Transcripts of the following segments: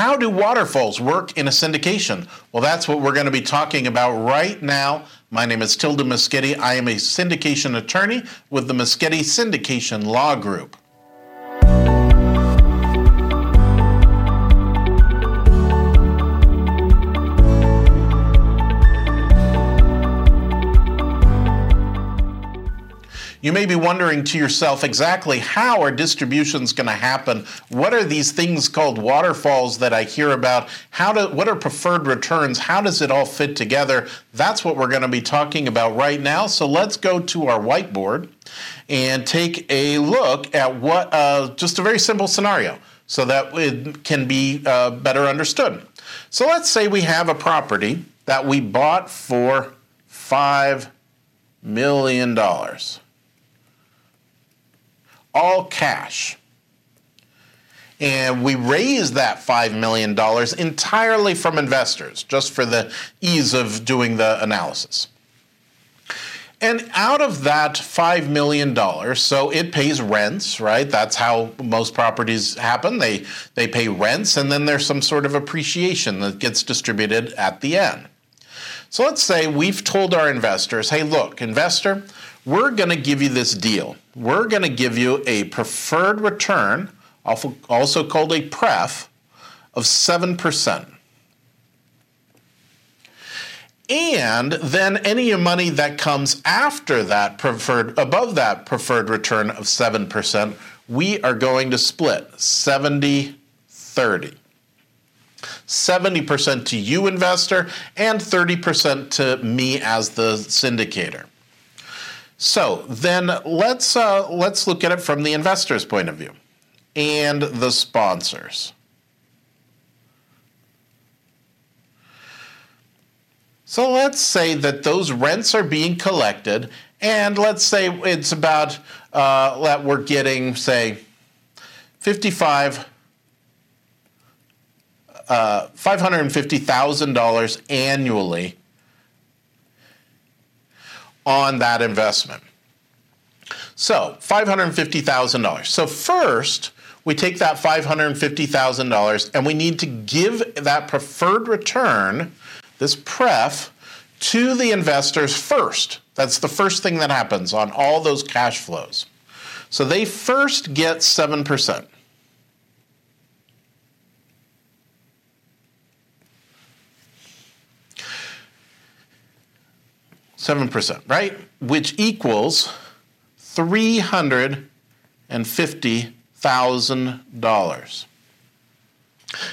How do waterfalls work in a syndication? Well, that's what we're going to be talking about right now. My name is Tilden Moschetti. I am a syndication attorney with the Moschetti Syndication Law Group. You may be wondering to yourself exactly how are distributions going to happen? What are these things called waterfalls that I hear about? How do, what are preferred returns? How does it all fit together? That's what we're going to be talking about right now. So let's go to our whiteboard and take a look at what uh, just a very simple scenario so that it can be uh, better understood. So let's say we have a property that we bought for $5 million all cash. And we raised that $5 million entirely from investors, just for the ease of doing the analysis. And out of that $5 million, so it pays rents, right? That's how most properties happen. They, they pay rents, and then there's some sort of appreciation that gets distributed at the end. So let's say we've told our investors hey, look, investor, we're going to give you this deal. We're going to give you a preferred return, also called a pref, of 7%. And then any money that comes after that preferred, above that preferred return of 7%, we are going to split 70 30. 70% to you, investor, and 30% to me as the syndicator. So then let's uh, let's look at it from the investor's point of view and the sponsors. So let's say that those rents are being collected, and let's say it's about uh, that we're getting say fifty-five. Uh, $550,000 annually on that investment. So, $550,000. So, first, we take that $550,000 and we need to give that preferred return, this pref, to the investors first. That's the first thing that happens on all those cash flows. So they first get 7%. 7%, right? Which equals $350,000.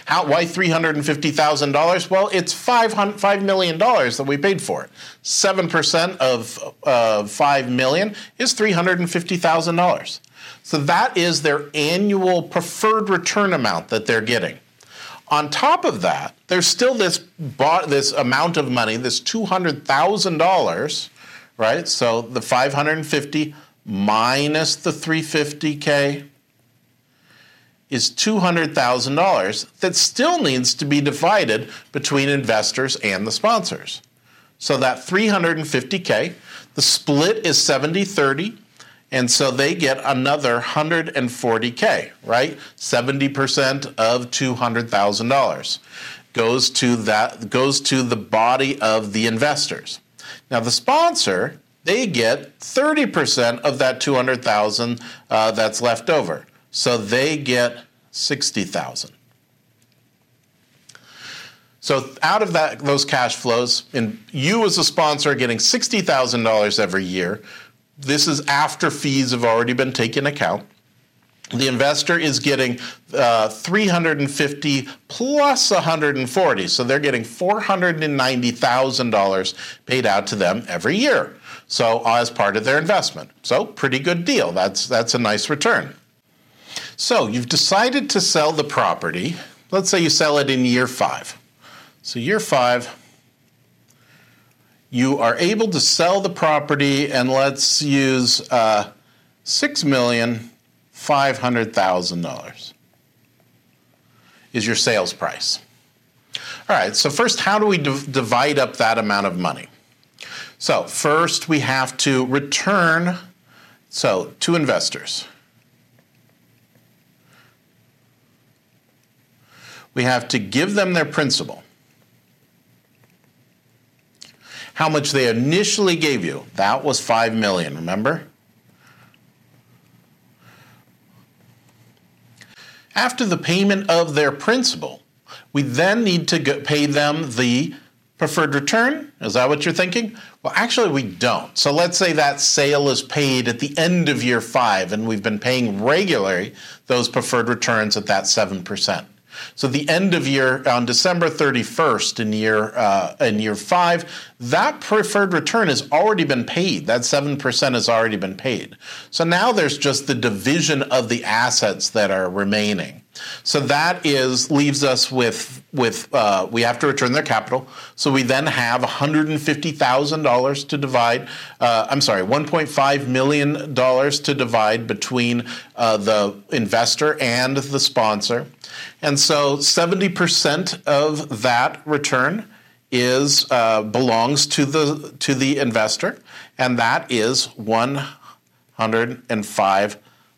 How, why $350,000? Well, it's $5 million that we paid for it. 7% of uh, 5 million is $350,000. So that is their annual preferred return amount that they're getting. On top of that, there's still this bought, this amount of money, this two hundred thousand dollars, right? So the five hundred and fifty minus the three fifty k is two hundred thousand dollars that still needs to be divided between investors and the sponsors. So that three hundred and fifty k, the split is 70-30 and so they get another 140K, right? 70% of $200,000 goes to that goes to the body of the investors. Now the sponsor, they get 30% of that 200,000 uh, that's left over. So they get 60,000. So out of that those cash flows, and you as a sponsor are getting $60,000 every year this is after fees have already been taken account. The investor is getting uh, 350 plus 140, so they're getting $490,000 paid out to them every year. So as part of their investment. So pretty good deal. That's that's a nice return. So you've decided to sell the property. Let's say you sell it in year 5. So year 5 you are able to sell the property and let's use uh, six million five hundred thousand dollars is your sales price. All right, so first, how do we divide up that amount of money? So, first, we have to return so to investors. we have to give them their principal. How much they initially gave you, that was 5 million, remember? After the payment of their principal, we then need to pay them the preferred return. Is that what you're thinking? Well, actually, we don't. So let's say that sale is paid at the end of year five, and we've been paying regularly those preferred returns at that 7%. So the end of year on December 31st in year uh, in year five, that preferred return has already been paid. That seven percent has already been paid. So now there's just the division of the assets that are remaining. So that is leaves us with with uh, we have to return their capital. So we then have one hundred and fifty thousand dollars to divide. Uh, I'm sorry, one point five million dollars to divide between uh, the investor and the sponsor. And so 70% of that return is uh, belongs to the to the investor, and that is 105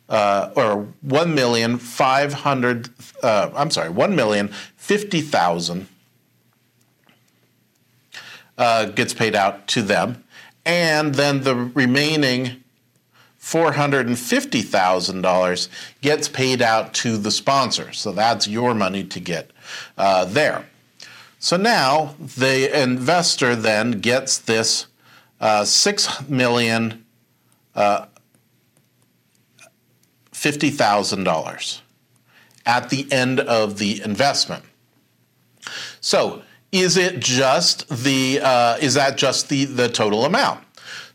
uh, or one million five hundred. Uh, I'm sorry, one million fifty thousand uh, gets paid out to them, and then the remaining $450,000 gets paid out to the sponsor. So that's your money to get uh, there. So now the investor then gets this uh, six million uh, fifty thousand dollars at the end of the investment. So is it just the uh, is that just the the total amount?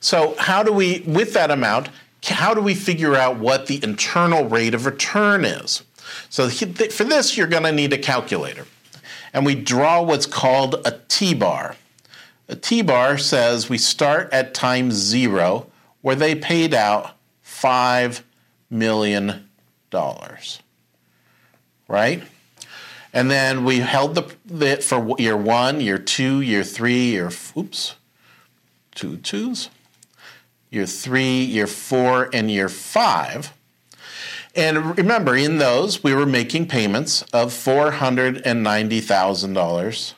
So how do we with that amount how do we figure out what the internal rate of return is? So for this, you're going to need a calculator. And we draw what's called a T-bar. A T-bar says we start at time zero, where they paid out $5 million. dollars. Right? And then we held the, the for year one, year two, year three, year, oops, two twos year three, year four, and year five. And remember, in those, we were making payments of $490,000.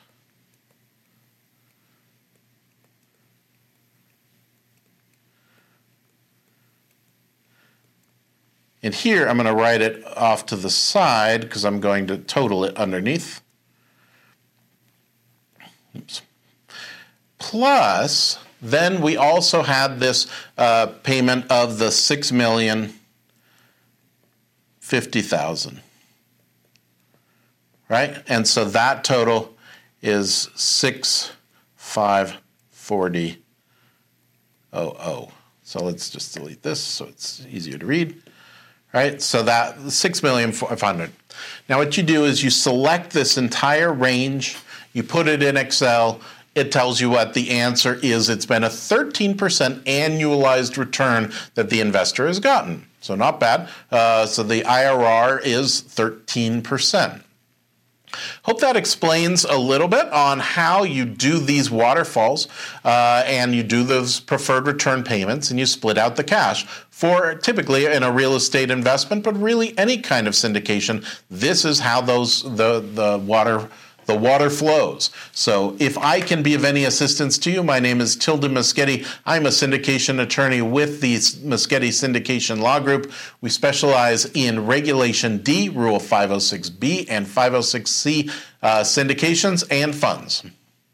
And here I'm going to write it off to the side because I'm going to total it underneath. Oops. Plus then we also had this uh, payment of the six million fifty thousand, right? And so that total is six five forty oh oh. So let's just delete this so it's easier to read. Right? So that six million five hundred. Now what you do is you select this entire range, you put it in Excel, it tells you what the answer is. It's been a 13% annualized return that the investor has gotten. So, not bad. Uh, so, the IRR is 13%. Hope that explains a little bit on how you do these waterfalls uh, and you do those preferred return payments and you split out the cash for typically in a real estate investment, but really any kind of syndication. This is how those the the water the water flows. So if I can be of any assistance to you, my name is Tilden Moschetti. I'm a syndication attorney with the Moschetti Syndication Law Group. We specialize in Regulation D, Rule 506B, and 506C uh, syndications and funds.